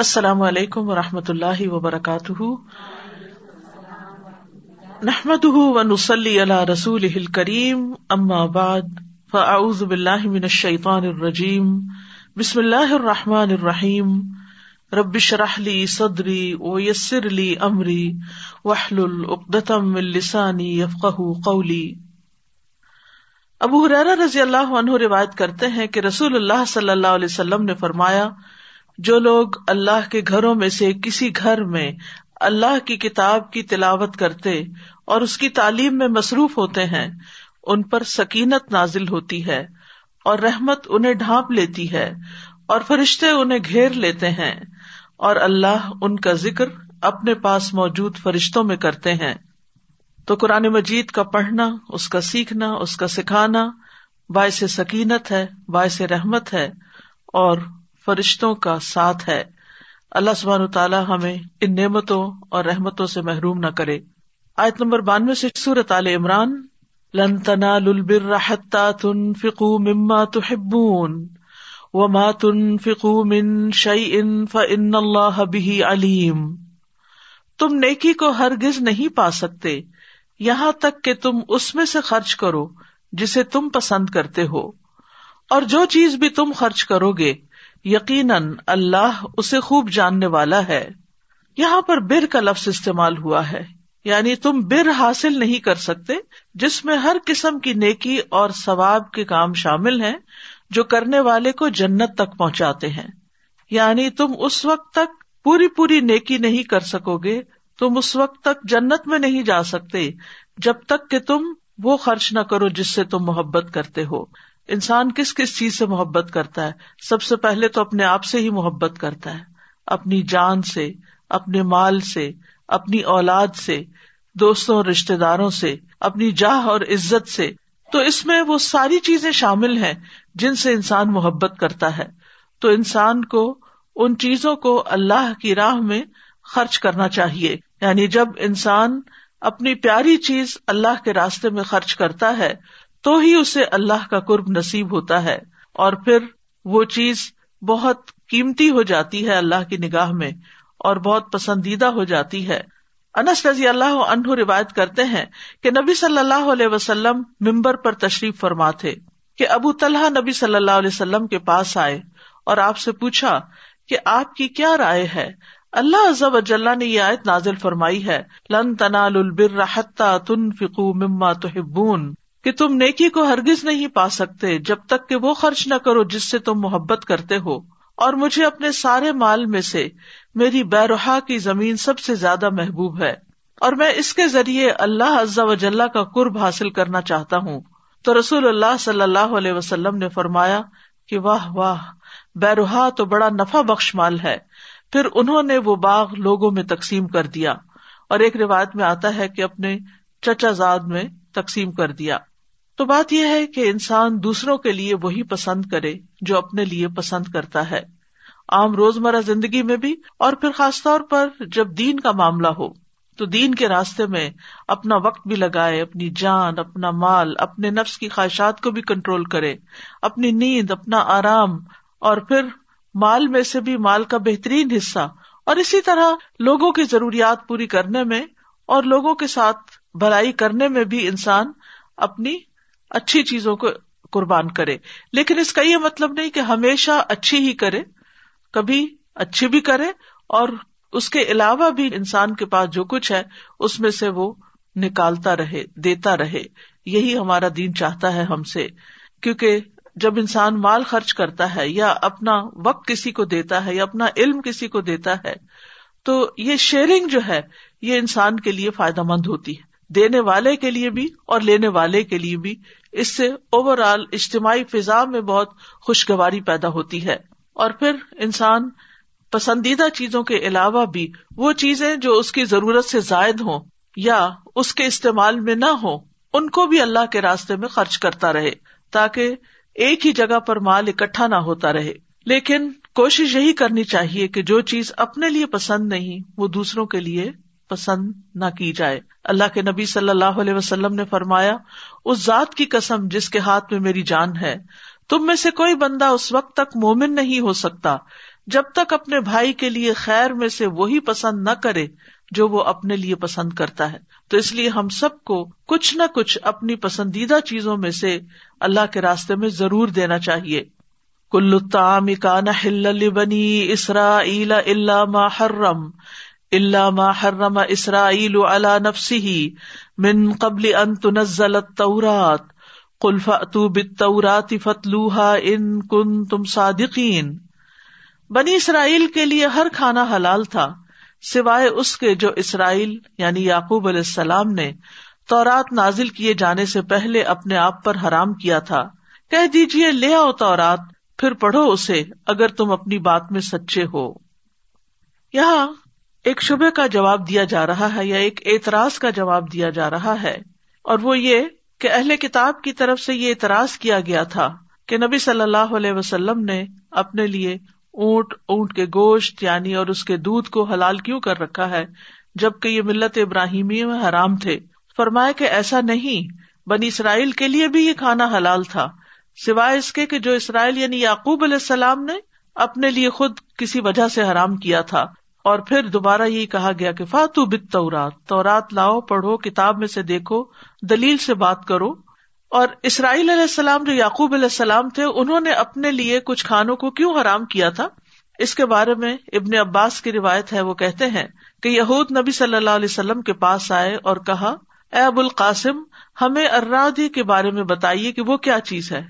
السلام علیکم و رحمۃ اللہ وبرکاتہ۔ نحمد و نسلی اللہ رسول کریم ام بعد، فاعوذ باللہ من الشیطان الرجیم، بسم اللہ الرحمٰن الرحیم۔ ربش رحلی صدری و یسر علی عمری وحل العقدم السانی یفق قولی۔ ابو حرا رضی اللہ عنہ روایت کرتے ہیں کہ رسول اللہ صلی اللہ علیہ وسلم نے فرمایا جو لوگ اللہ کے گھروں میں سے کسی گھر میں اللہ کی کتاب کی تلاوت کرتے اور اس کی تعلیم میں مصروف ہوتے ہیں، ان پر سکینت نازل ہوتی ہے اور رحمت انہیں ڈھانپ لیتی ہے اور فرشتے انہیں گھیر لیتے ہیں اور اللہ ان کا ذکر اپنے پاس موجود فرشتوں میں کرتے ہیں۔ تو قرآن مجید کا پڑھنا، اس کا سیکھنا، اس کا سکھانا باعث سکینت ہے، باعث رحمت ہے اور فرشتوں کا ساتھ ہے۔ اللہ سبحان تعالیٰ ہمیں ان نعمتوں اور رحمتوں سے محروم نہ کرے۔ آیت نمبر بانوے سے سورت عال عمران، لن تنالوا حتى تنفقوا مما تحبون وما تنفقوا من شيء فإن الله به عليم تم نیکی کو ہرگز نہیں پا سکتے۔ یہاں تک کہ تم اس میں سے خرچ کرو جسے تم پسند کرتے ہو۔ اور جو چیز بھی تم خرچ کرو گے یقیناً اللہ اسے خوب جاننے والا ہے۔ یہاں پر بر کا لفظ استعمال ہوا ہے۔ یعنی تم بر حاصل نہیں کر سکتے جس میں ہر قسم کی نیکی اور ثواب کے کام شامل ہیں جو کرنے والے کو جنت تک پہنچاتے ہیں۔ یعنی تم اس وقت تک پوری پوری نیکی نہیں کر سکو گے تم اس وقت تک جنت میں نہیں جا سکتے جب تک کہ تم وہ خرچ نہ کرو جس سے تم محبت کرتے ہو۔ انسان کس کس چیز سے محبت کرتا ہے؟ سب سے پہلے تو اپنے آپ سے ہی محبت کرتا ہے۔ اپنی جان سے، اپنے مال سے، اپنی اولاد سے، دوستوں رشتے داروں سے، اپنی جاہ اور عزت سے۔ تو اس میں وہ ساری چیزیں شامل ہیں جن سے انسان محبت کرتا ہے۔ تو انسان کو ان چیزوں کو اللہ کی راہ میں خرچ کرنا چاہیے۔ یعنی جب انسان اپنی پیاری چیز اللہ کے راستے میں خرچ کرتا ہے تو ہی اسے اللہ کا قرب نصیب ہوتا ہے اور پھر وہ چیز بہت قیمتی ہو جاتی ہے اللہ کی نگاہ میں اور بہت پسندیدہ ہو جاتی ہے۔ انس رضی اللہ عنہ روایت کرتے ہیں کہ نبی صلی اللہ علیہ وسلم ممبر پر تشریف فرما تھے کہ ابو طلحہ نبی صلی اللہ علیہ وسلم کے پاس آئے اور آپ سے پوچھا کہ آپ کی کیا رائے ہے؟ اللہ عزب اجلّہ نے یہ آیت نازل فرمائی ہے، لن تنال البر حتى تنفقوا مما تحبون کہ تم نیکی کو ہرگز نہیں پا سکتے جب تک کہ وہ خرچ نہ کرو جس سے تم محبت کرتے ہو۔ اور مجھے اپنے سارے مال میں سے میری بیروہا کی زمین سب سے زیادہ محبوب ہے۔ اور میں اس کے ذریعے اللہ عزا وجاللہ کا قرب حاصل کرنا چاہتا ہوں۔ تو رسول اللہ صلی اللہ علیہ وسلم نے فرمایا کہ واہ واہ بیروہا تو بڑا نفع بخش مال ہے۔ پھر انہوں نے وہ باغ لوگوں میں تقسیم کر دیا۔ اور ایک روایت میں آتا ہے کہ اپنے چچا زاد میں تقسیم کر دیا۔ تو بات یہ ہے کہ انسان دوسروں کے لیے وہی پسند کرے جو اپنے لیے پسند کرتا ہے، عام روزمرہ زندگی میں بھی، اور پھر خاص طور پر جب دین کا معاملہ ہو، تو دین کے راستے میں اپنا وقت بھی لگائے، اپنی جان، اپنا مال، اپنے نفس کی خواہشات کو بھی کنٹرول کرے، اپنی نیند، اپنا آرام، اور پھر مال میں سے بھی مال کا بہترین حصہ۔ اور اسی طرح لوگوں کی ضروریات پوری کرنے میں اور لوگوں کے ساتھ بھلائی کرنے میں بھی انسان اپنی اچھی چیزوں کو قربان کرے۔ لیکن اس کا یہ مطلب نہیں کہ ہمیشہ اچھی ہی کرے، کبھی اچھی بھی کرے اور اس کے علاوہ بھی انسان کے پاس جو کچھ ہے، اس میں سے وہ نکالتا رہے، دیتا رہے۔ یہی ہمارا دین چاہتا ہے ہم سے۔ کیونکہ جب انسان مال خرچ کرتا ہے یا اپنا وقت کسی کو دیتا ہے یا اپنا علم کسی کو دیتا ہے، تو یہ شیئرنگ جو ہے، یہ انسان کے لیے فائدہ مند ہوتی ہے۔ دینے والے کے لیے بھی اور لینے والے کے لیے بھی اس سے اوور آل اجتماعی فضا میں بہت خوشگواری پیدا ہوتی ہے۔ اور پھر انسان پسندیدہ چیزوں کے علاوہ بھی وہ چیزیں جو اس کی ضرورت سے زائد ہوں یا اس کے استعمال میں نہ ہو ان کو بھی اللہ کے راستے میں خرچ کرتا رہے تاکہ ایک ہی جگہ پر مال اکٹھا نہ ہوتا رہے۔ لیکن کوشش یہی کرنی چاہیے کہ جو چیز اپنے لیے پسند نہیں، وہ دوسروں کے لیے پسند نہ کی جائے۔ اللہ کے نبی صلی اللہ علیہ وسلم نے فرمایا، اس ذات کی قسم جس کے ہاتھ میں میری جان ہے، تم میں سے کوئی بندہ اس وقت تک مومن نہیں ہو سکتا جب تک اپنے بھائی کے لیے خیر میں سے وہی پسند نہ کرے جو وہ اپنے لیے پسند کرتا ہے۔ تو اس لیے ہم سب کو کچھ نہ کچھ اپنی پسندیدہ چیزوں میں سے اللہ کے راستے میں ضرور دینا چاہیے۔ کل کا نہ بنی اسرا اللہ محرم اللہ محرم اسرائیل اللہ نفسی من قبل ان تنزل التورات قل فاتوا بالتورات فتلوها ان کنتم صادقین بنی اسرائیل کے لیے ہر کھانا حلال تھا، سوائے اس کے جو اسرائیل یعنی یعقوب علیہ السلام نے تورات نازل کیے جانے سے پہلے اپنے آپ پر حرام کیا تھا۔ کہہ دیجیے لے آؤ تورات، پھر پڑھو اسے، اگر تم اپنی بات میں سچے ہو۔ یہاں ایک شبے کا جواب دیا جا رہا ہے یا ایک اعتراض کا جواب دیا جا رہا ہے اور وہ یہ کہ اہل کتاب کی طرف سے یہ اعتراض کیا گیا تھا کہ نبی صلی اللہ علیہ وسلم نے اپنے لیے اونٹ اونٹ کے گوشت یعنی اور اس کے دودھ کو حلال کیوں کر رکھا ہے؟ جبکہ یہ ملت ابراہیمی میں حرام تھے۔ فرمایا کہ ایسا نہیں، بنی اسرائیل کے لیے بھی یہ کھانا حلال تھا۔ سوائے اس کے کہ جو اسرائیل یعنی یعقوب علیہ السلام نے اپنے لیے خود کسی وجہ سے حرام کیا تھا۔ اور پھر دوبارہ یہی کہا گیا کہ فاتو بت تورات تورات لاؤ، پڑھو، کتاب میں سے دیکھو، دلیل سے بات کرو۔ اور اسرائیل علیہ السلام جو یعقوب علیہ السلام تھے، انہوں نے اپنے لیے کچھ کھانوں کو کیوں حرام کیا تھا؟ اس کے بارے میں ابن عباس کی روایت ہے، وہ کہتے ہیں کہ یہود نبی صلی اللہ علیہ وسلم کے پاس آئے اور کہا، اے ابو القاسم، ہمیں ارادی کے بارے میں بتائیے کہ وہ کیا چیز ہے؟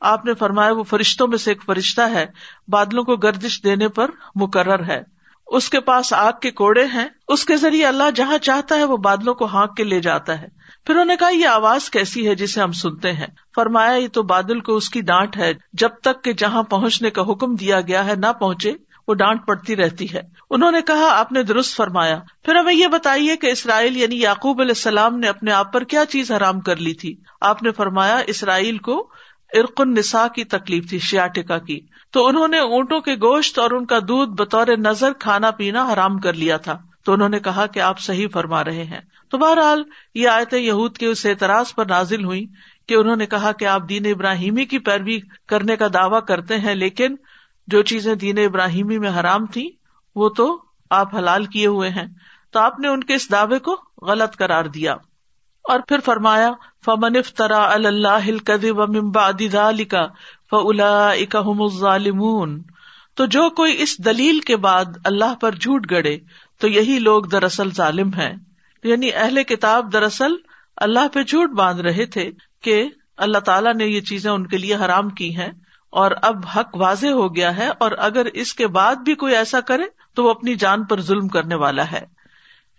آپ نے فرمایا، وہ فرشتوں میں سے ایک فرشتہ ہے، بادلوں کو گردش دینے پر مقرر ہے۔ اس کے پاس آگ کے کوڑے ہیں، اس کے ذریعے اللہ جہاں چاہتا ہے وہ بادلوں کو ہانک کے لے جاتا ہے۔ پھر انہوں نے کہا، یہ آواز کیسی ہے جسے ہم سنتے ہیں؟ فرمایا، یہ تو بادل کو اس کی ڈانٹ ہے۔ جب تک کہ جہاں پہنچنے کا حکم دیا گیا ہے نہ پہنچے، وہ ڈانٹ پڑتی رہتی ہے۔ انہوں نے کہا، آپ نے درست فرمایا۔ پھر ہمیں یہ بتائیے کہ اسرائیل یعنی یعقوب علیہ السلام نے اپنے آپ پر کیا چیز حرام کر لی تھی؟ آپ نے فرمایا، اسرائیل کو ارق النساء کی تکلیف تھی شیاٹکا کی۔ تو انہوں نے اونٹوں کے گوشت اور ان کا دودھ بطور نظر کھانا پینا حرام کر لیا تھا۔ تو انہوں نے کہا کہ آپ صحیح فرما رہے ہیں۔ تو بہرحال یہ آیت یہود کے اس اعتراض پر نازل ہوئی کہ انہوں نے کہا کہ آپ دین ابراہیمی کی پیروی کرنے کا دعوی کرتے ہیں، لیکن جو چیزیں دین ابراہیمی میں حرام تھی وہ تو آپ حلال کیے ہوئے ہیں۔ تو آپ نے ان کے اس دعوے کو غلط قرار دیا۔ اور پھر فرمایا فمن افطرا اللہ کا فلاحم ظالمون تو جو کوئی اس دلیل کے بعد اللہ پر جھوٹ گڑے، تو یہی لوگ دراصل ظالم ہیں۔ یعنی اہل کتاب دراصل اللہ پہ جھوٹ باندھ رہے تھے کہ اللہ تعالیٰ نے یہ چیزیں ان کے لیے حرام کی ہیں اور اب حق واضح ہو گیا ہے اور اگر اس کے بعد بھی کوئی ایسا کرے، تو وہ اپنی جان پر ظلم کرنے والا ہے۔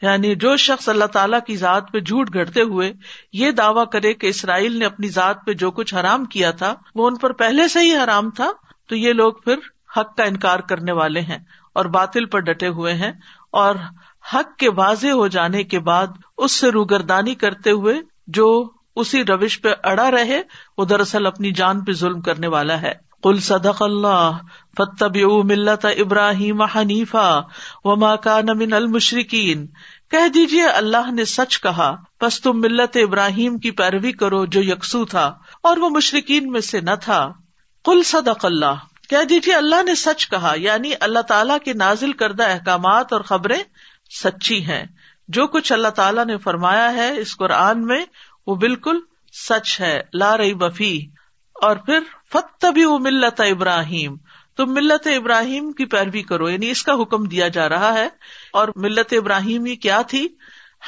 یعنی جو شخص اللہ تعالیٰ کی ذات پہ جھوٹ گھڑتے ہوئے یہ دعویٰ کرے کہ اسرائیل نے اپنی ذات پہ جو کچھ حرام کیا تھا، وہ ان پر پہلے سے ہی حرام تھا، تو یہ لوگ پھر حق کا انکار کرنے والے ہیں اور باطل پر ڈٹے ہوئے ہیں اور حق کے واضح ہو جانے کے بعد اس سے روگردانی کرتے ہوئے جو اسی روش پہ اڑا رہے، وہ دراصل اپنی جان پہ ظلم کرنے والا ہے۔ کل صدق اللہ فتب ملت ابراہیم حنیفا و کا نمن المشرقین کہہ دیجیے اللہ نے سچ کہا بس تم ملت ابراہیم کی پیروی کرو جو یکسو تھا، اور وہ مشرقین میں سے نہ تھا۔ کل صدق اللہ۔ کہہ دیجیے اللہ نے سچ کہا یعنی اللہ تعالیٰ کے نازل کردہ احکامات اور خبریں سچی ہیں۔ جو کچھ اللہ تعالیٰ نے فرمایا ہے اس قرآن میں، وہ بالکل سچ ہے، لا رہی بفی اور پھر فتبی وہ ملت ابراہیم تم ملت ابراہیم کی پیروی کرو یعنی اس کا حکم دیا جا رہا ہے۔ اور ملت ابراہیم یہ کیا تھی؟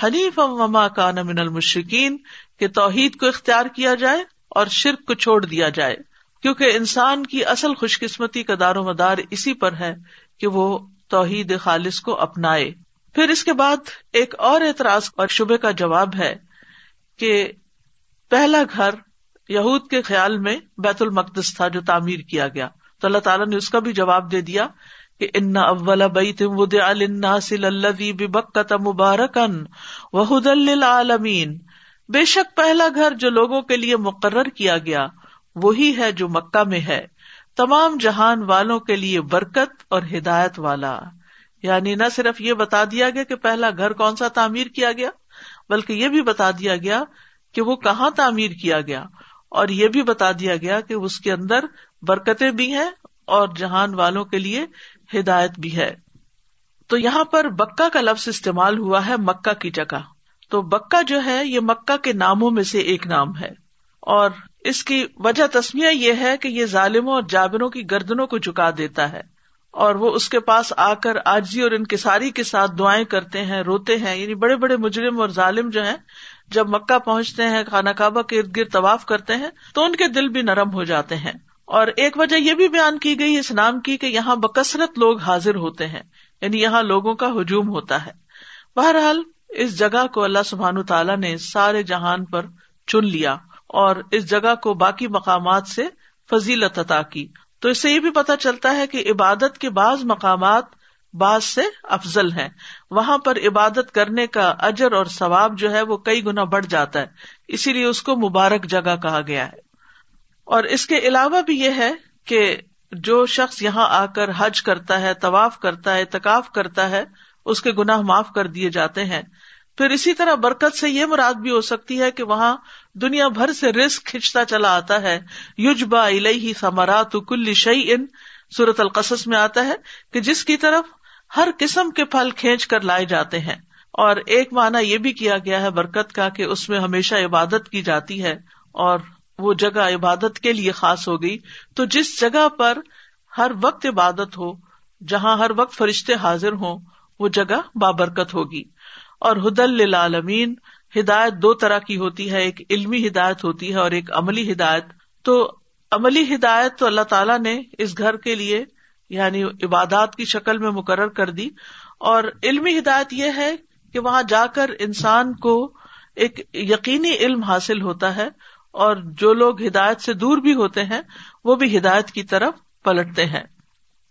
حنیف مما کا من المشرقین کے توحید کو اختیار کیا جائے اور شرک کو چھوڑ دیا جائے۔ کیونکہ انسان کی اصل خوش قسمتی کا دار و مدار اسی پر ہے کہ وہ توحید خالص کو اپنائے۔ پھر اس کے بعد ایک اور اعتراض اور شبے کا جواب ہے کہ پہلا گھر یہود کے خیال میں بیت المقدس تھا جو تعمیر کیا گیا۔ تو اللہ تعالیٰ نے اس کا بھی جواب دے دیا کہ ان اول بیت بکت مبارکن وحد العالمین بے شک پہلا گھر جو لوگوں کے لیے مقرر کیا گیا، وہی ہے جو مکہ میں ہے۔ تمام جہان والوں کے لیے برکت اور ہدایت والا۔ یعنی نہ صرف یہ بتا دیا گیا کہ پہلا گھر کون سا تعمیر کیا گیا، بلکہ یہ بھی بتا دیا گیا کہ وہ کہاں تعمیر کیا گیا۔ اور یہ بھی بتا دیا گیا کہ اس کے اندر برکتیں بھی ہیں اور جہان والوں کے لیے ہدایت بھی ہے۔ تو یہاں پر بکا کا لفظ استعمال ہوا ہے مکہ کی جگہ۔ تو بکا جو ہے یہ مکہ کے ناموں میں سے ایک نام ہے۔ اور اس کی وجہ تسمیہ یہ ہے کہ یہ ظالموں اور جابروں کی گردنوں کو چکا دیتا ہے۔ اور وہ اس کے پاس آ کر آجی اور انکساری کے ساتھ دعائیں کرتے ہیں، روتے ہیں۔ یعنی بڑے بڑے مجرم اور ظالم جو ہیں جب مکہ پہنچتے ہیں، خانہ کعبہ کے ارد گرد طواف کرتے ہیں، تو ان کے دل بھی نرم ہو جاتے ہیں۔ اور ایک وجہ یہ بھی بیان کی گئی، اس نام کی، کہ یہاں بکثرت لوگ حاضر ہوتے ہیں۔ یعنی یہاں لوگوں کا ہجوم ہوتا ہے۔ بہرحال، اس جگہ کو اللہ سبحان تعالیٰ نے سارے جہان پر چن لیا۔ اور اس جگہ کو باقی مقامات سے فضیلت عطا کی۔ تو اس سے یہ بھی پتا چلتا ہے کہ عبادت کے بعض مقامات بعض سے افضل ہیں۔ وہاں پر عبادت کرنے کا اجر اور ثواب جو ہے وہ کئی گنا بڑھ جاتا ہے۔ اسی لیے اس کو مبارک جگہ کہا گیا ہے۔ اور اس کے علاوہ بھی یہ ہے کہ جو شخص یہاں آ کر حج کرتا ہے، طواف کرتا ہے، تکاف کرتا ہے، اس کے گناہ معاف کر دیے جاتے ہیں۔ پھر اسی طرح برکت سے یہ مراد بھی ہو سکتی ہے کہ وہاں دنیا بھر سے رسک کھینچتا چلا آتا ہے۔ یوجبا الہی ثمرات کل شعی ان صورت القصص میں آتا ہے کہ جس کی طرف ہر قسم کے پھل کھینچ کر لائے جاتے ہیں۔ اور ایک معنی یہ بھی کیا گیا ہے برکت کا کہ اس میں ہمیشہ عبادت کی جاتی ہے اور وہ جگہ عبادت کے لیے خاص ہو گئی۔ تو جس جگہ پر ہر وقت عبادت ہو، جہاں ہر وقت فرشتے حاضر ہوں، وہ جگہ بابرکت ہوگی۔ اور حدل عالمین ہدایت دو طرح کی ہوتی ہے، ایک علمی ہدایت ہوتی ہے اور ایک عملی ہدایت۔ تو عملی ہدایت تو اللہ تعالیٰ نے اس گھر کے لیے یعنی عبادات کی شکل میں مقرر کر دی اور علمی ہدایت یہ ہے کہ وہاں جا کر انسان کو ایک یقینی علم حاصل ہوتا ہے اور جو لوگ ہدایت سے دور بھی ہوتے ہیں وہ بھی ہدایت کی طرف پلٹتے ہیں۔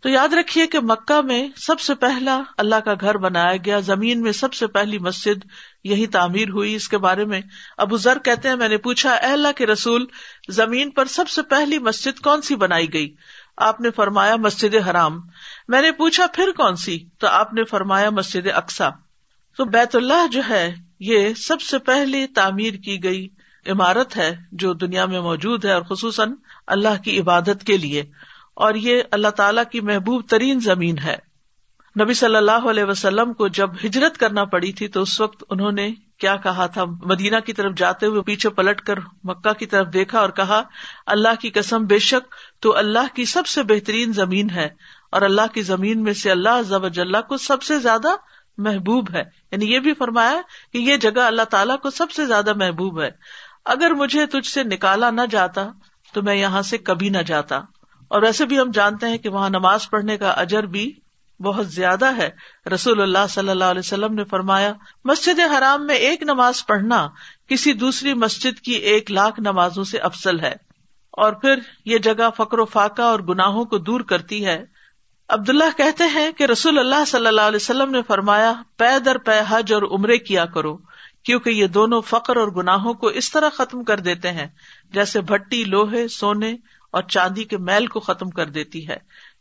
تو یاد رکھیے کہ مکہ میں سب سے پہلا اللہ کا گھر بنایا گیا، زمین میں سب سے پہلی مسجد یہی تعمیر ہوئی۔ اس کے بارے میں ابو ذر کہتے ہیں، میں نے پوچھا، اے اللہ کے رسول، زمین پر سب سے پہلی مسجد کون سی بنائی گئی؟ آپ نے فرمایا مسجد حرام۔ میں نے پوچھا پھر کون سی؟ تو آپ نے فرمایا مسجد اقسا تو بیت اللہ جو ہے، یہ سب سے پہلے تعمیر کی گئی عمارت ہے جو دنیا میں موجود ہے اور خصوصاً اللہ کی عبادت کے لیے۔ اور یہ اللہ تعالی کی محبوب ترین زمین ہے۔ نبی صلی اللہ علیہ وسلم کو جب ہجرت کرنا پڑی تھی تو اس وقت انہوں نے کیا کہا تھا؟ مدینہ کی طرف جاتے ہوئے پیچھے پلٹ کر مکہ کی طرف دیکھا اور کہا، اللہ کی قسم، بے شک تو اللہ کی سب سے بہترین زمین ہے اور اللہ کی زمین میں سے اللہ ضب اللہ کو سب سے زیادہ محبوب ہے۔ یعنی یہ بھی فرمایا کہ یہ جگہ اللہ تعالیٰ کو سب سے زیادہ محبوب ہے۔ اگر مجھے تجھ سے نکالا نہ جاتا تو میں یہاں سے کبھی نہ جاتا۔ اور ویسے بھی ہم جانتے ہیں کہ وہاں نماز پڑھنے کا اجر بھی بہت زیادہ ہے۔ رسول اللہ صلی اللہ علیہ وسلم نے فرمایا، مسجد حرام میں ایک نماز پڑھنا کسی دوسری مسجد کی ایک لاکھ نمازوں سے افسل ہے۔ اور پھر یہ جگہ فکر و فاقہ اور گناہوں کو دور کرتی ہے۔ عبداللہ کہتے ہیں کہ رسول اللہ صلی اللہ علیہ وسلم نے فرمایا، پے در پے حج اور عمرے کیا کرو، کیونکہ یہ دونوں فخر اور گناہوں کو اس طرح ختم کر دیتے ہیں، جیسے بھٹی، لوہے، سونے اور چاندی کے میل کو ختم کر دیتی ہے۔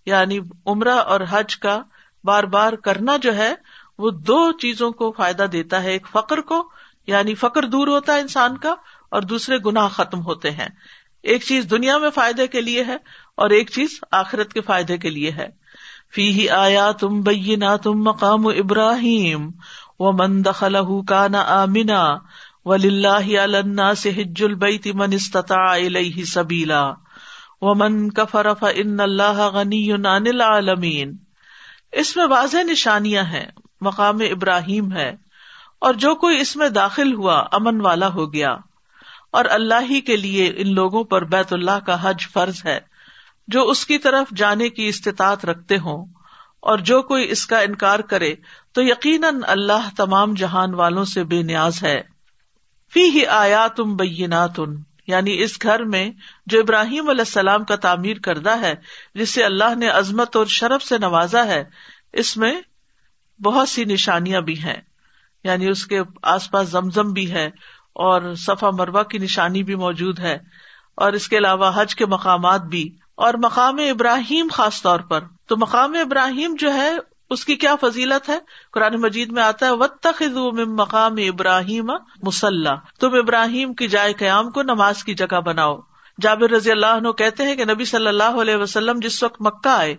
یعنی عمرہ اور حج کا بار بار کرنا جو ہے، وہ دو چیزوں کو فائدہ دیتا ہے، ایک فخر کو یعنی فخر دور ہوتا ہے انسان کا، اور دوسرے گناہ ختم ہوتے ہیں۔ ایک چیز دنیا میں فائدے کے لیے ہے، اور ایک چیز آخرت کے فائدے کے لیے ہے۔ فی ہی آیا تم بینا تم مقام ابراہیم و من دخل کا نہ آمنا و سے حج البئی من استطاع سبیلا۔ و من کفر ان اللہ غنی العالمین اس میں واضح نشانیاں ہیں، مقام ابراہیم ہے، اور جو کوئی اس میں داخل ہوا امن والا ہو گیا۔ اور اللہ ہی کے لیے ان لوگوں پر بیت اللہ کا حج فرض ہے، جو اس کی طرف جانے کی استطاعت رکھتے ہوں۔ اور جو کوئی اس کا انکار کرے تو یقیناً اللہ تمام جہان والوں سے بے نیاز ہے۔ فی ہی آیا تم بیناتن یعنی اس گھر میں جو ابراہیم علیہ السلام کا تعمیر کردہ ہے، جس سے اللہ نے عظمت اور شرف سے نوازا ہے، اس میں بہت سی نشانیاں بھی ہیں۔ یعنی اس کے آس پاس زمزم بھی ہے اور صفا مروا کی نشانی بھی موجود ہے۔ اور اس کے علاوہ حج کے مقامات بھی۔ اور مقام ابراہیم خاص طور پر۔ تو مقام ابراہیم جو ہے اس کی کیا فضیلت ہے؟ قرآن مجید میں آتا ہے وط مقام ابراہیم مسلح تم ابراہیم کی جائے قیام کو نماز کی جگہ بناؤ۔ جابر رضی اللہ عنہ کہتے ہیں کہ نبی صلی اللہ علیہ وسلم جس وقت مکہ آئے،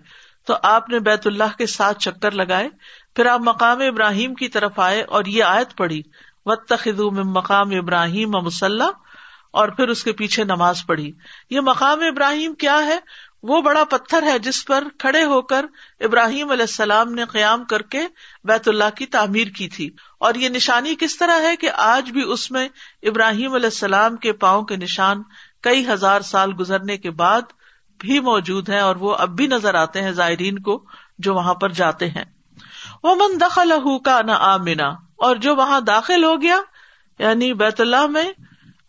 تو آپ نے بیت اللہ کے ساتھ چکر لگائے، پھر آپ مقام ابراہیم کی طرف آئے اور یہ آیت پڑھی و تخدو مقام ابراہیم مسلح اور پھر اس کے پیچھے نماز پڑھی۔ یہ مقام ابراہیم کیا ہے؟ وہ بڑا پتھر ہے جس پر کھڑے ہو کر ابراہیم علیہ السلام نے قیام کر کے بیت اللہ کی تعمیر کی تھی۔ اور یہ نشانی کس طرح ہے کہ آج بھی اس میں ابراہیم علیہ السلام کے پاؤں کے نشان کئی ہزار سال گزرنے کے بعد بھی موجود ہیں اور وہ اب بھی نظر آتے ہیں زائرین کو جو وہاں پر جاتے ہیں۔ وہ من دخل کا نہ آمنا، اور جو وہاں داخل ہو گیا یعنی بیت اللہ میں،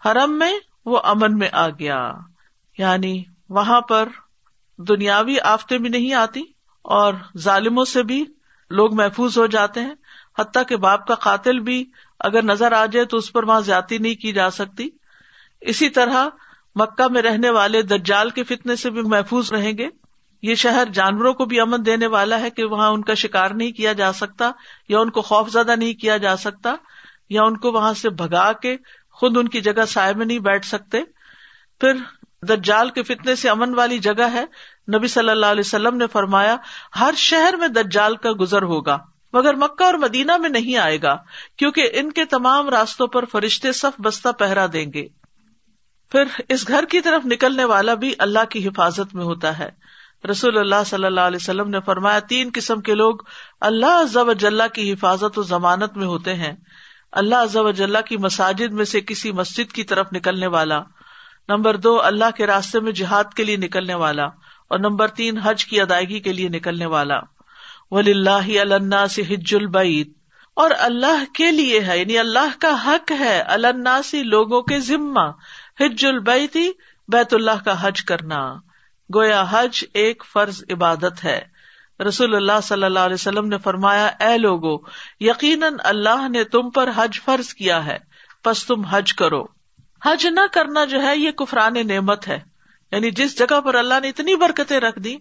حرم میں، وہ امن میں آ گیا۔ یعنی وہاں پر دنیاوی آفتے بھی نہیں آتی اور ظالموں سے بھی لوگ محفوظ ہو جاتے ہیں، حتیٰ کہ باپ کا قاتل بھی اگر نظر آ جائے تو اس پر وہاں زیادتی نہیں کی جا سکتی۔ اسی طرح مکہ میں رہنے والے دجال کے فتنے سے بھی محفوظ رہیں گے۔ یہ شہر جانوروں کو بھی امن دینے والا ہے کہ وہاں ان کا شکار نہیں کیا جا سکتا، یا ان کو خوف زدہ نہیں کیا جا سکتا، یا ان کو وہاں سے بھگا کے خود ان کی جگہ سائے میں نہیں بیٹھ سکتے۔ پھر دجال کے فتنے سے امن والی جگہ ہے۔ نبی صلی اللہ علیہ وسلم نے فرمایا، ہر شہر میں دجال کا گزر ہوگا، مگر مکہ اور مدینہ میں نہیں آئے گا، کیونکہ ان کے تمام راستوں پر فرشتے صف بستہ پہرا دیں گے۔ پھر اس گھر کی طرف نکلنے والا بھی اللہ کی حفاظت میں ہوتا ہے۔ رسول اللہ صلی اللہ علیہ وسلم نے فرمایا، تین قسم کے لوگ اللہ ضب اجلّہ کی حفاظت و ضمانت میں ہوتے ہیں۔ اللہ ضب اجلّہ کی مساجد میں سے کسی مسجد کی طرف نکلنے والا نمبر دو، اللہ کے راستے میں جہاد کے لیے نکلنے والا اور نمبر تین، حج کی ادائیگی کے لیے نکلنے والا۔ ولی اللہ اللہ سے حج البعید اور اللہ کے لیے ہے یعنی اللہ کا حق ہے اللہ سے لوگوں کے ذمہ۔ حج البیتی بیت اللہ کا حج کرنا۔ گویا حج ایک فرض عبادت ہے۔ رسول اللہ صلی اللہ علیہ وسلم نے فرمایا، اے لوگو، یقیناً اللہ نے تم پر حج فرض کیا ہے۔ پس تم حج کرو۔ حج نہ کرنا جو ہے یہ کفران نعمت ہے۔ یعنی جس جگہ پر اللہ نے اتنی برکتیں رکھ دی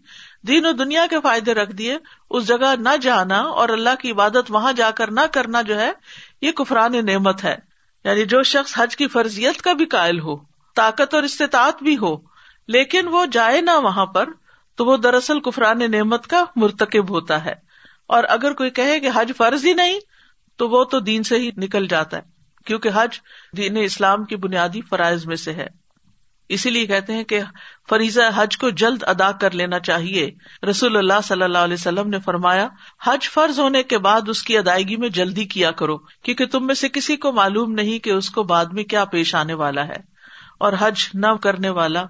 دین و دنیا کے فائدے رکھ دیے، اس جگہ نہ جانا اور اللہ کی عبادت وہاں جا کر نہ کرنا جو ہے، یہ کفران نعمت ہے۔ یعنی جو شخص حج کی فرضیت کا بھی قائل ہو، طاقت اور استطاعت بھی ہو، لیکن وہ جائے نہ وہاں پر، تو وہ دراصل کفران نعمت کا مرتکب ہوتا ہے۔ اور اگر کوئی کہے کہ حج فرض ہی نہیں، تو وہ تو دین سے ہی نکل جاتا ہے۔ کیونکہ حج دین اسلام کی بنیادی فرائض میں سے ہے۔ اسی لیے کہتے ہیں کہ فریضہ حج کو جلد ادا کر لینا چاہیے۔ رسول اللہ صلی اللہ علیہ وسلم نے فرمایا، حج فرض ہونے کے بعد اس کی ادائیگی میں جلدی کیا کرو، کیونکہ تم میں سے کسی کو معلوم نہیں کہ اس کو بعد میں کیا پیش آنے والا ہے۔ اور حج نہ کرنے والا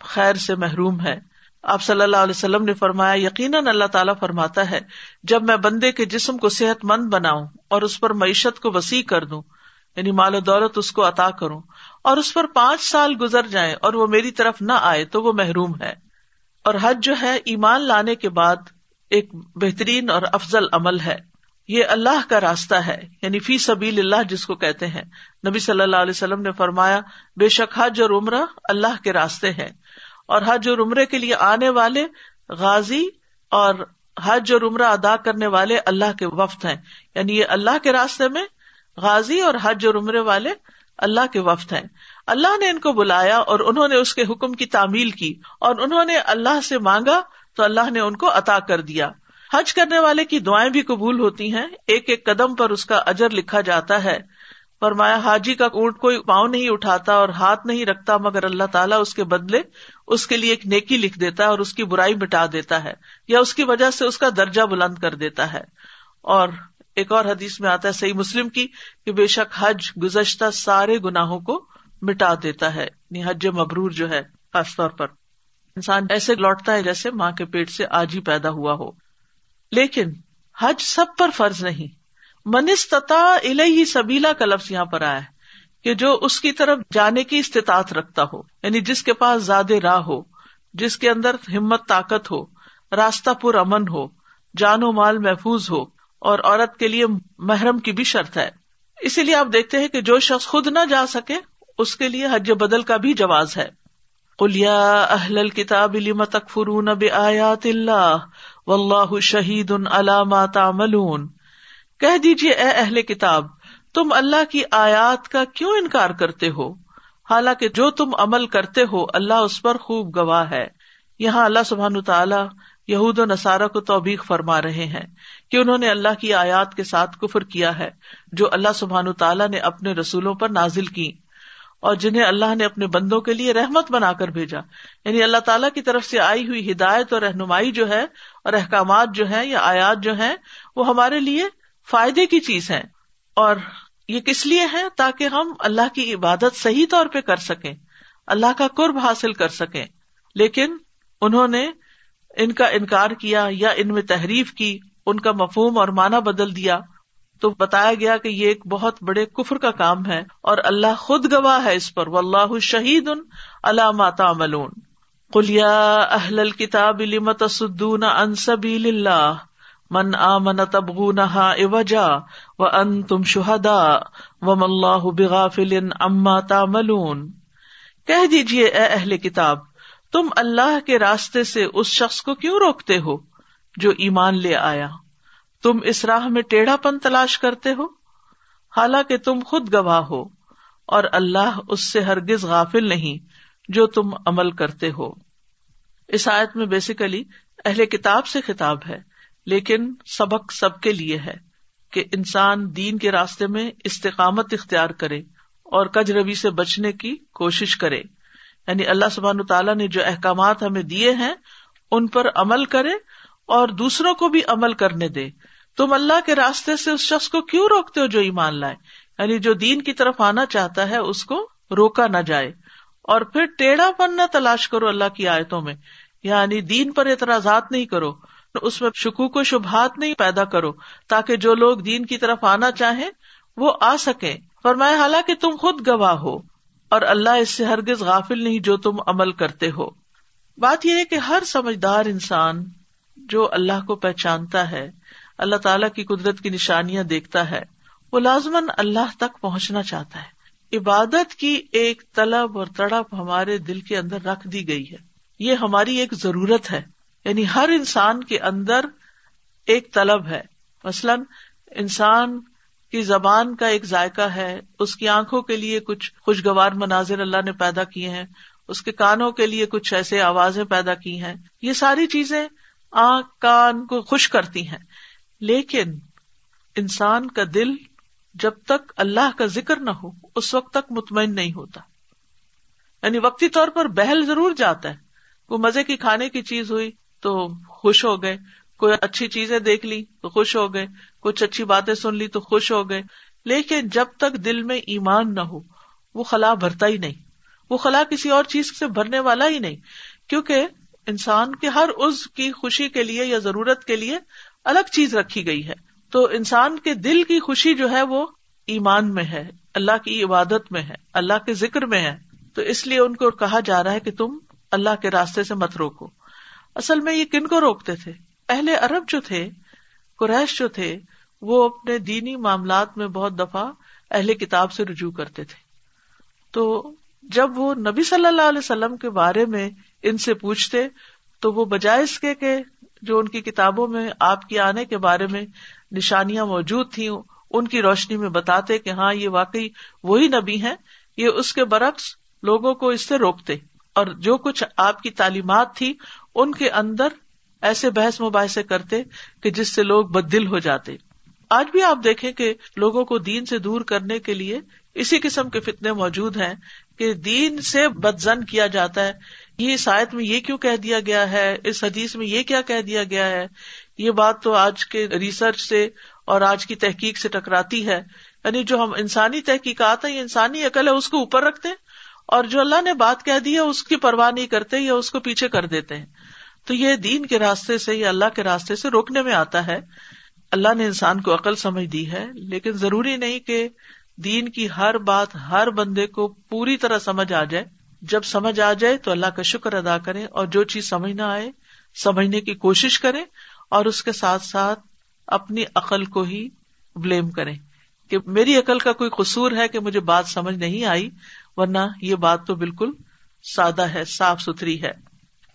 خیر سے محروم ہے۔ آپ صلی اللہ علیہ وسلم نے فرمایا، یقیناً اللہ تعالیٰ فرماتا ہے، جب میں بندے کے جسم کو صحت مند بناؤں اور اس پر معیشت کو وسیع کر دوں یعنی مال و دولت اس کو عطا کروں اور اس پر پانچ سال گزر جائیں اور وہ میری طرف نہ آئے تو وہ محروم ہے۔ اور حج جو ہے، ایمان لانے کے بعد ایک بہترین اور افضل عمل ہے۔ یہ اللہ کا راستہ ہے۔ یعنی فی سبیل اللہ جس کو کہتے ہیں۔ نبی صلی اللہ علیہ وسلم نے فرمایا، بے شک حج اور عمرہ اللہ کے راستے ہیں۔ اور حج اور عمرے کے لیے آنے والے غازی اور حج اور عمرہ ادا کرنے والے اللہ کے وفد ہیں۔ یعنی یہ اللہ کے راستے میں غازی اور حج اور عمرے والے اللہ کے وفد ہیں۔ اللہ نے ان کو بلایا اور انہوں نے اس کے حکم کی تعمیل کی اور انہوں نے اللہ سے مانگا تو اللہ نے ان کو عطا کر دیا۔ حج کرنے والے کی دعائیں بھی قبول ہوتی ہیں۔ ایک ایک قدم پر اس کا اجر لکھا جاتا ہے۔ فرمایا، حاجی کا اونٹ کوئی پاؤں نہیں اٹھاتا اور ہاتھ نہیں رکھتا، مگر اللہ تعالیٰ اس کے بدلے اس کے لیے ایک نیکی لکھ دیتا ہے اور اس کی برائی مٹا دیتا ہے یا اس کی وجہ سے اس کا درجہ بلند کر دیتا ہے۔ اور ایک اور حدیث میں آتا ہے صحیح مسلم کی کہ بے شک حج گزشتہ سارے گناہوں کو مٹا دیتا ہے یعنی حج مبرور جو ہے، خاص طور پر۔ انسان ایسے لوٹتا ہے جیسے ماں کے پیٹ سے آج ہی پیدا ہوا ہو۔ لیکن حج سب پر فرض نہیں۔ منستتا الہی سبیلا کا لفظ یہاں پر آیا ہے کہ جو اس کی طرف جانے کی استطاعت رکھتا ہو یعنی جس کے پاس زیادہ راہ ہو، جس کے اندر ہمت، طاقت ہو، راستہ پر امن ہو، جان و مال محفوظ ہو اور عورت کے لیے محرم کی بھی شرط ہے۔ اسی لیے آپ دیکھتے ہیں کہ جو شخص خود نہ جا سکے، اس کے لیے حج بدل کا بھی جواز ہے۔ کلیا اہل کتاب علی فرون آیات اللہ و اللہ شہید ان علامات کہہ دیجیے اے اہل کتاب، تم اللہ کی آیات کا کیوں انکار کرتے ہو؟ حالانکہ جو تم عمل کرتے ہو، اللہ اس پر خوب گواہ ہے۔ یہاں اللہ سبحان تعالی یہود و نصارہ کو توبیق فرما رہے ہیں کہ انہوں نے اللہ کی آیات کے ساتھ کفر کیا ہے، جو اللہ سبحان تعالیٰ نے اپنے رسولوں پر نازل کی اور جنہیں اللہ نے اپنے بندوں کے لیے رحمت بنا کر بھیجا۔ یعنی اللہ تعالیٰ کی طرف سے آئی ہوئی ہدایت اور رہنمائی جو ہے اور احکامات جو ہے یا آیات جو ہے وہ ہمارے لیے فائدے کی چیز ہے اور یہ کس لیے ہے تاکہ ہم اللہ کی عبادت صحیح طور پہ کر سکیں، اللہ کا قرب حاصل کر سکیں۔ لیکن انہوں نے ان کا انکار کیا یا ان میں تحریف کی، ان کا مفہوم اور معنی بدل دیا، تو بتایا گیا کہ یہ ایک بہت بڑے کفر کا کام ہے اور اللہ خود گواہ ہے اس پر۔ و اللہ شہید ان اللہ ماتا ملون کلیا اہل الکتاب لمت سدون انصبیل اللہ؟ من آ من تبغون اوجا و ان تم شہدا و مل بغافل اما تاملون کہہ دیجیے اے اہل کتاب تم اللہ کے راستے سے اس شخص کو کیوں روکتے ہو جو ایمان لے آیا؟ تم اس راہ میں ٹیڑھا پن تلاش کرتے ہو؟ حالانکہ تم خود گواہ ہو اور اللہ اس سے ہرگز غافل نہیں جو تم عمل کرتے ہو۔ اس آیت میں بیسیکلی اہل کتاب سے خطاب ہے، لیکن سبق سب کے لیے ہے کہ انسان دین کے راستے میں استقامت اختیار کرے اور کج روی سے بچنے کی کوشش کرے۔ یعنی اللہ سبحان تعالیٰ نے جو احکامات ہمیں دیے ہیں، ان پر عمل کرے اور دوسروں کو بھی عمل کرنے دے۔ تم اللہ کے راستے سے اس شخص کو کیوں روکتے ہو جو ایمان لائے؟ یعنی جو دین کی طرف آنا چاہتا ہے، اس کو روکا نہ جائے۔ اور پھر ٹیڑھا پن نہ تلاش کرو اللہ کی آیتوں میں۔ یعنی دین پر اعتراضات نہیں کرو اس میں شکوک و شبہات نہیں پیدا کرو، تاکہ جو لوگ دین کی طرف آنا چاہیں، وہ آ سکیں۔ فرمائے حالانکہ تم خود گواہ ہو۔ اور اللہ اس سے ہرگز غافل نہیں جو تم عمل کرتے ہو۔ بات یہ ہے کہ ہر سمجھدار انسان جو اللہ کو پہچانتا ہے، اللہ تعالی کی قدرت کی نشانیاں دیکھتا ہے، وہ لازمن اللہ تک پہنچنا چاہتا ہے۔ عبادت کی ایک طلب اور تڑپ ہمارے دل کے اندر رکھ دی گئی ہے۔ یہ ہماری ایک ضرورت ہے۔ یعنی ہر انسان کے اندر ایک طلب ہے۔ مثلاً انسان کی زبان کا ایک ذائقہ ہے، اس کی آنکھوں کے لیے کچھ خوشگوار مناظر اللہ نے پیدا کیے ہیں، اس کے کانوں کے لیے کچھ ایسے آوازیں پیدا کی ہیں۔ یہ ساری چیزیں آنکھ، کان کو خوش کرتی ہیں۔ لیکن انسان کا دل جب تک اللہ کا ذکر نہ ہو، اس وقت تک مطمئن نہیں ہوتا۔ یعنی وقتی طور پر بہل ضرور جاتا ہے۔ وہ مزے کی کھانے کی چیز ہوئی تو خوش ہو گئے۔ کوئی اچھی چیزیں دیکھ لی تو خوش ہو گئے، کچھ اچھی باتیں سن لی تو خوش ہو گئے۔ لیکن جب تک دل میں ایمان نہ ہو، وہ خلا بھرتا ہی نہیں۔ وہ خلا کسی اور چیز سے بھرنے والا ہی نہیں۔ کیونکہ انسان کے ہر عز کی خوشی کے لیے یا ضرورت کے لیے الگ چیز رکھی گئی ہے۔ تو انسان کے دل کی خوشی جو ہے وہ ایمان میں ہے، اللہ کی عبادت میں ہے، اللہ کے ذکر میں ہے۔ تو اس لیے ان کو کہا جا رہا ہے کہ تم اللہ کے راستے سے مت روکو۔ اصل میں یہ کن کو روکتے تھے؟ اہل عرب جو تھے، قریش جو تھے، وہ اپنے دینی معاملات میں بہت دفعہ اہل کتاب سے رجوع کرتے تھے۔ تو جب وہ نبی صلی اللہ علیہ وسلم کے بارے میں ان سے پوچھتے، تو وہ بجائے اس کے کہ جو ان کی کتابوں میں آپ کے آنے کے بارے میں نشانیاں موجود تھیں، ان کی روشنی میں بتاتے کہ ہاں یہ واقعی وہی نبی ہیں، یہ اس کے برعکس لوگوں کو اس سے روکتے۔ اور جو کچھ آپ کی تعلیمات تھی، ان کے اندر ایسے بحث مباحثے کرتے کہ جس سے لوگ بد دل ہو جاتے۔ آج بھی آپ دیکھیں کہ لوگوں کو دین سے دور کرنے کے لیے اسی قسم کے فتنے موجود ہیں کہ دین سے بد زن کیا جاتا ہے۔ یہ شاید میں یہ کیوں کہہ دیا گیا ہے؟ اس حدیث میں یہ کیا کہہ دیا گیا ہے؟ یہ بات تو آج کے ریسرچ سے اور آج کی تحقیق سے ٹکراتی ہے۔ یعنی جو ہم انسانی تحقیقات ہیں، یہ انسانی عقل ہے، اس کو اوپر رکھتے اور جو اللہ نے بات کہہ دی ہے، اس کی پرواہ نہیں کرتے یا اس کو پیچھے کر دیتے ہیں۔ تو یہ دین کے راستے سے یا اللہ کے راستے سے روکنے میں آتا ہے۔ اللہ نے انسان کو عقل سمجھ دی ہے، لیکن ضروری نہیں کہ دین کی ہر بات ہر بندے کو پوری طرح سمجھ آ جائے۔ جب سمجھ آ جائے تو اللہ کا شکر ادا کرے اور جو چیز سمجھ نہ آئے، سمجھنے کی کوشش کرے اور اس کے ساتھ ساتھ اپنی عقل کو ہی بلیم کرے کہ میری عقل کا کوئی قصور ہے کہ مجھے بات سمجھ نہیں آئی، ورنہ یہ بات تو بالکل سادہ ہے، صاف ستھری ہے۔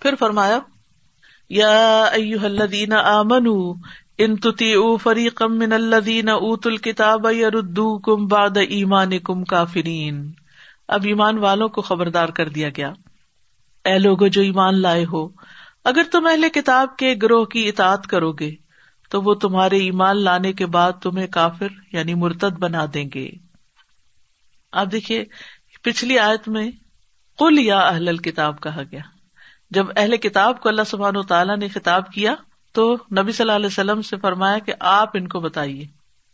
پھر فرمایا یا الذین آمنوا ان تطیعوا فریقا من الذین اوتوا الکتاب یردوکم بعد ایمانکم کافرین اب ایمان والوں کو خبردار کر دیا گیا۔ اے لوگو جو ایمان لائے ہو، اگر تم اہل کتاب کے گروہ کی اطاعت کرو گے، تو وہ تمہارے ایمان لانے کے بعد تمہیں کافر یعنی مرتد بنا دیں گے۔ آپ دیکھیے، پچھلی آیت میں کل یا اہل کتاب کہا گیا۔ جب اہل کتاب کو اللہ سبحان و تعالیٰ نے خطاب کیا تو نبی صلی اللہ علیہ وسلم سے فرمایا کہ آپ ان کو بتائیے۔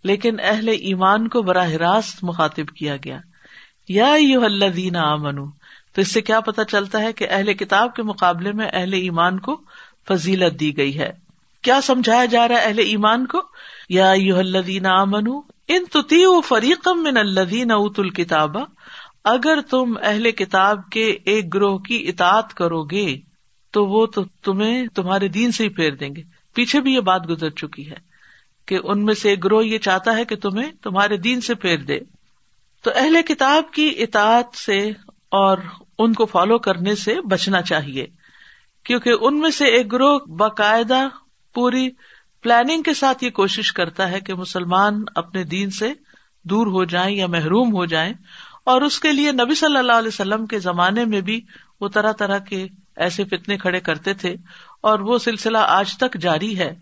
لیکن اہل ایمان کو براہ راست مخاطب کیا گیا۔ یا یو اللہ دینا آمنو، تو اس سے کیا پتا چلتا ہے کہ اہل کتاب کے مقابلے میں اہل ایمان کو فضیلت دی گئی ہے۔ کیا سمجھایا جا رہا ہے اہل ایمان کو؟ یا یو اللہ دینا آمن ان تتی فریقم من اللہ ات الکتاب اگر تم اہل کتاب کے ایک گروہ کی اطاعت کرو گے، تو وہ تو تمہیں تمہارے دین سے ہی پھیر دیں گے۔ پیچھے بھی یہ بات گزر چکی ہے کہ ان میں سے ایک گروہ یہ چاہتا ہے کہ تمہیں تمہارے دین سے پھیر دے۔ تو اہل کتاب کی اطاعت سے اور ان کو فالو کرنے سے بچنا چاہیے، کیونکہ ان میں سے ایک گروہ باقاعدہ پوری پلاننگ کے ساتھ یہ کوشش کرتا ہے کہ مسلمان اپنے دین سے دور ہو جائیں یا محروم ہو جائیں۔ اور اس کے لیے نبی صلی اللہ علیہ وسلم کے زمانے میں بھی وہ طرح طرح کے ایسے فتنے کھڑے کرتے تھے اور وہ سلسلہ آج تک جاری ہے۔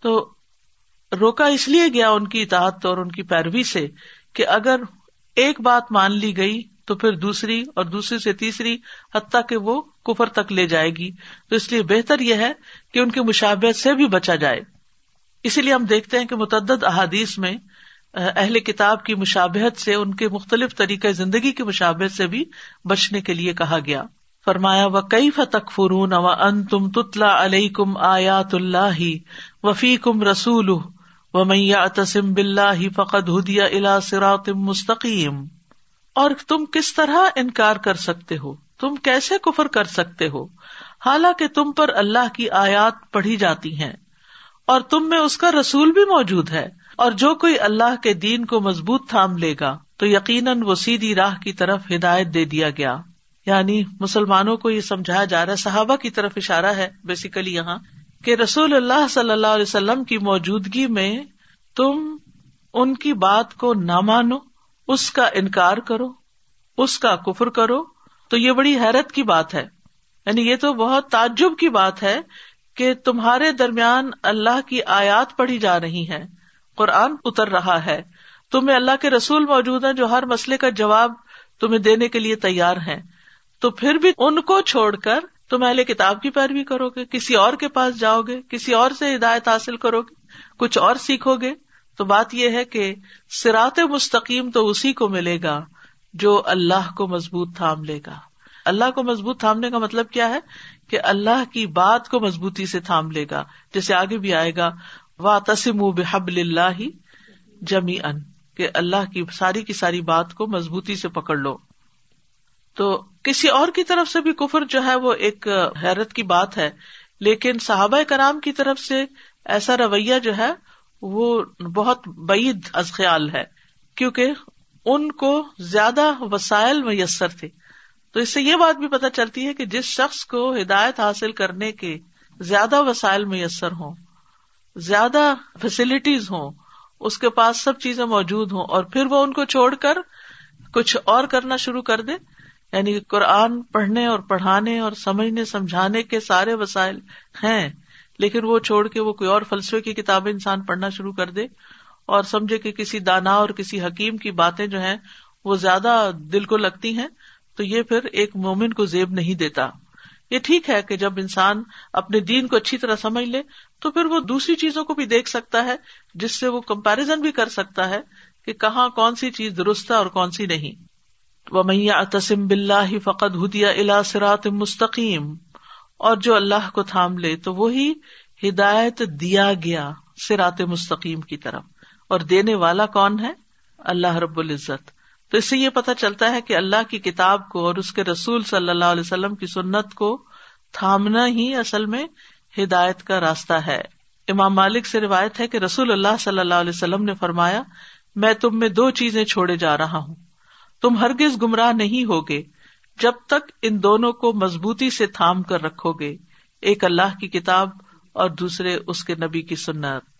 تو روکا اس لیے گیا ان کی اطاعت اور ان کی پیروی سے کہ اگر ایک بات مان لی گئی تو پھر دوسری اور دوسری سے تیسری حتیٰ کہ وہ کفر تک لے جائے گی۔ تو اس لیے بہتر یہ ہے کہ ان کی مشابت سے بھی بچا جائے۔ اسی لیے ہم دیکھتے ہیں کہ متعدد احادیث میں اہل کتاب کی مشابہت سے، ان کے مختلف طریقۂ زندگی کی مشابت سے بھی بچنے کے لیے کہا گیا۔ فرمایا و کئی فتق فرون و ان تم تتلا علیہ کم آیات اللہ وفی کم رسول و میاں تسم بلّہ فقد ہدیہ الا سراتم مستقیم اور تم کس طرح انکار کر سکتے ہو؟ تم کیسے کفر کر سکتے ہو؟ حالانکہ تم پر اللہ کی آیات پڑھی جاتی ہیں اور تم میں اس کا رسول بھی موجود ہے۔ اور جو کوئی اللہ کے دین کو مضبوط تھام لے گا، تو یقیناً وہ سیدھی راہ کی طرف ہدایت دے دیا گیا۔ یعنی مسلمانوں کو یہ سمجھایا جا رہا ہے، صحابہ کی طرف اشارہ ہے بیسیکلی یہاں، کہ رسول اللہ صلی اللہ علیہ وسلم کی موجودگی میں تم ان کی بات کو نہ مانو، اس کا انکار کرو، اس کا کفر کرو، تو یہ بڑی حیرت کی بات ہے۔ یعنی یہ تو بہت تعجب کی بات ہے کہ تمہارے درمیان اللہ کی آیات پڑھی جا رہی ہے قرآن اتر رہا ہے۔ تمہیں اللہ کے رسول موجود ہیں جو ہر مسئلے کا جواب تمہیں دینے کے لیے تیار ہیں۔ تو پھر بھی ان کو چھوڑ کر تم اہل کتاب کی پیروی کرو گے کسی اور کے پاس جاؤ گے کسی اور سے ہدایت حاصل کرو گے کچھ اور سیکھو گے تو بات یہ ہے کہ سرات مستقیم تو اسی کو ملے گا جو اللہ کو مضبوط تھام لے گا۔ اللہ کو مضبوط تھامنے کا مطلب کیا ہے؟ کہ اللہ کی بات کو مضبوطی سے تھام لے گا۔ جیسے آگے بھی آئے گا وا تسم بحب اللہ جمی ان کہ اللہ کی ساری کی ساری بات کو مضبوطی سے پکڑ لو۔ تو کسی اور کی طرف سے بھی کفر جو ہے وہ ایک حیرت کی بات ہے، لیکن صحابہ کرام کی طرف سے ایسا رویہ جو ہے وہ بہت بعید از خیال ہے، کیونکہ ان کو زیادہ وسائل میسر تھے۔ تو اس سے یہ بات بھی پتہ چلتی ہے کہ جس شخص کو ہدایت حاصل کرنے کے زیادہ وسائل میسر ہوں زیادہ فیسلٹیز ہوں، اس کے پاس سب چیزیں موجود ہوں اور پھر وہ ان کو چھوڑ کر کچھ اور کرنا شروع کر دے۔ یعنی قرآن پڑھنے اور پڑھانے اور سمجھنے، سمجھانے کے سارے وسائل ہیں، لیکن وہ چھوڑ کے وہ کوئی اور فلسفے کی کتابیں انسان پڑھنا شروع کر دے۔ اور سمجھے کہ کسی دانا اور کسی حکیم کی باتیں جو ہیں، وہ زیادہ دل کو لگتی ہیں، تو یہ پھر ایک مومن کو زیب نہیں دیتا۔ یہ ٹھیک ہے کہ جب انسان اپنے دین کو اچھی طرح سمجھ لے، تو پھر وہ دوسری چیزوں کو بھی دیکھ سکتا ہے، جس سے وہ کمپیرزن بھی کر سکتا ہے کہ کہاں کون سی چیز درست ہے اور کون سی نہیں۔ وہ میاں تسم بلّہ فقط ہدیہ الا سرات مستقیم اور جو اللہ کو تھام لے، تو وہی ہدایت دیا گیا سرات مستقیم کی طرف۔ اور دینے والا کون ہے؟ اللہ رب العزت۔ تو اس سے یہ پتا چلتا ہے کہ اللہ کی کتاب کو اور اس کے رسول صلی اللہ علیہ وسلم کی سنت کو تھامنا ہی اصل میں ہدایت کا راستہ ہے۔ امام مالک سے روایت ہے کہ رسول اللہ صلی اللہ علیہ وسلم نے فرمایا، میں تم میں دو چیزیں چھوڑے جا رہا ہوں۔ تم ہرگز گمراہ نہیں ہوگے جب تک ان دونوں کو مضبوطی سے تھام کر رکھو گے، ایک اللہ کی کتاب اور دوسرے اس کے نبی کی سنت۔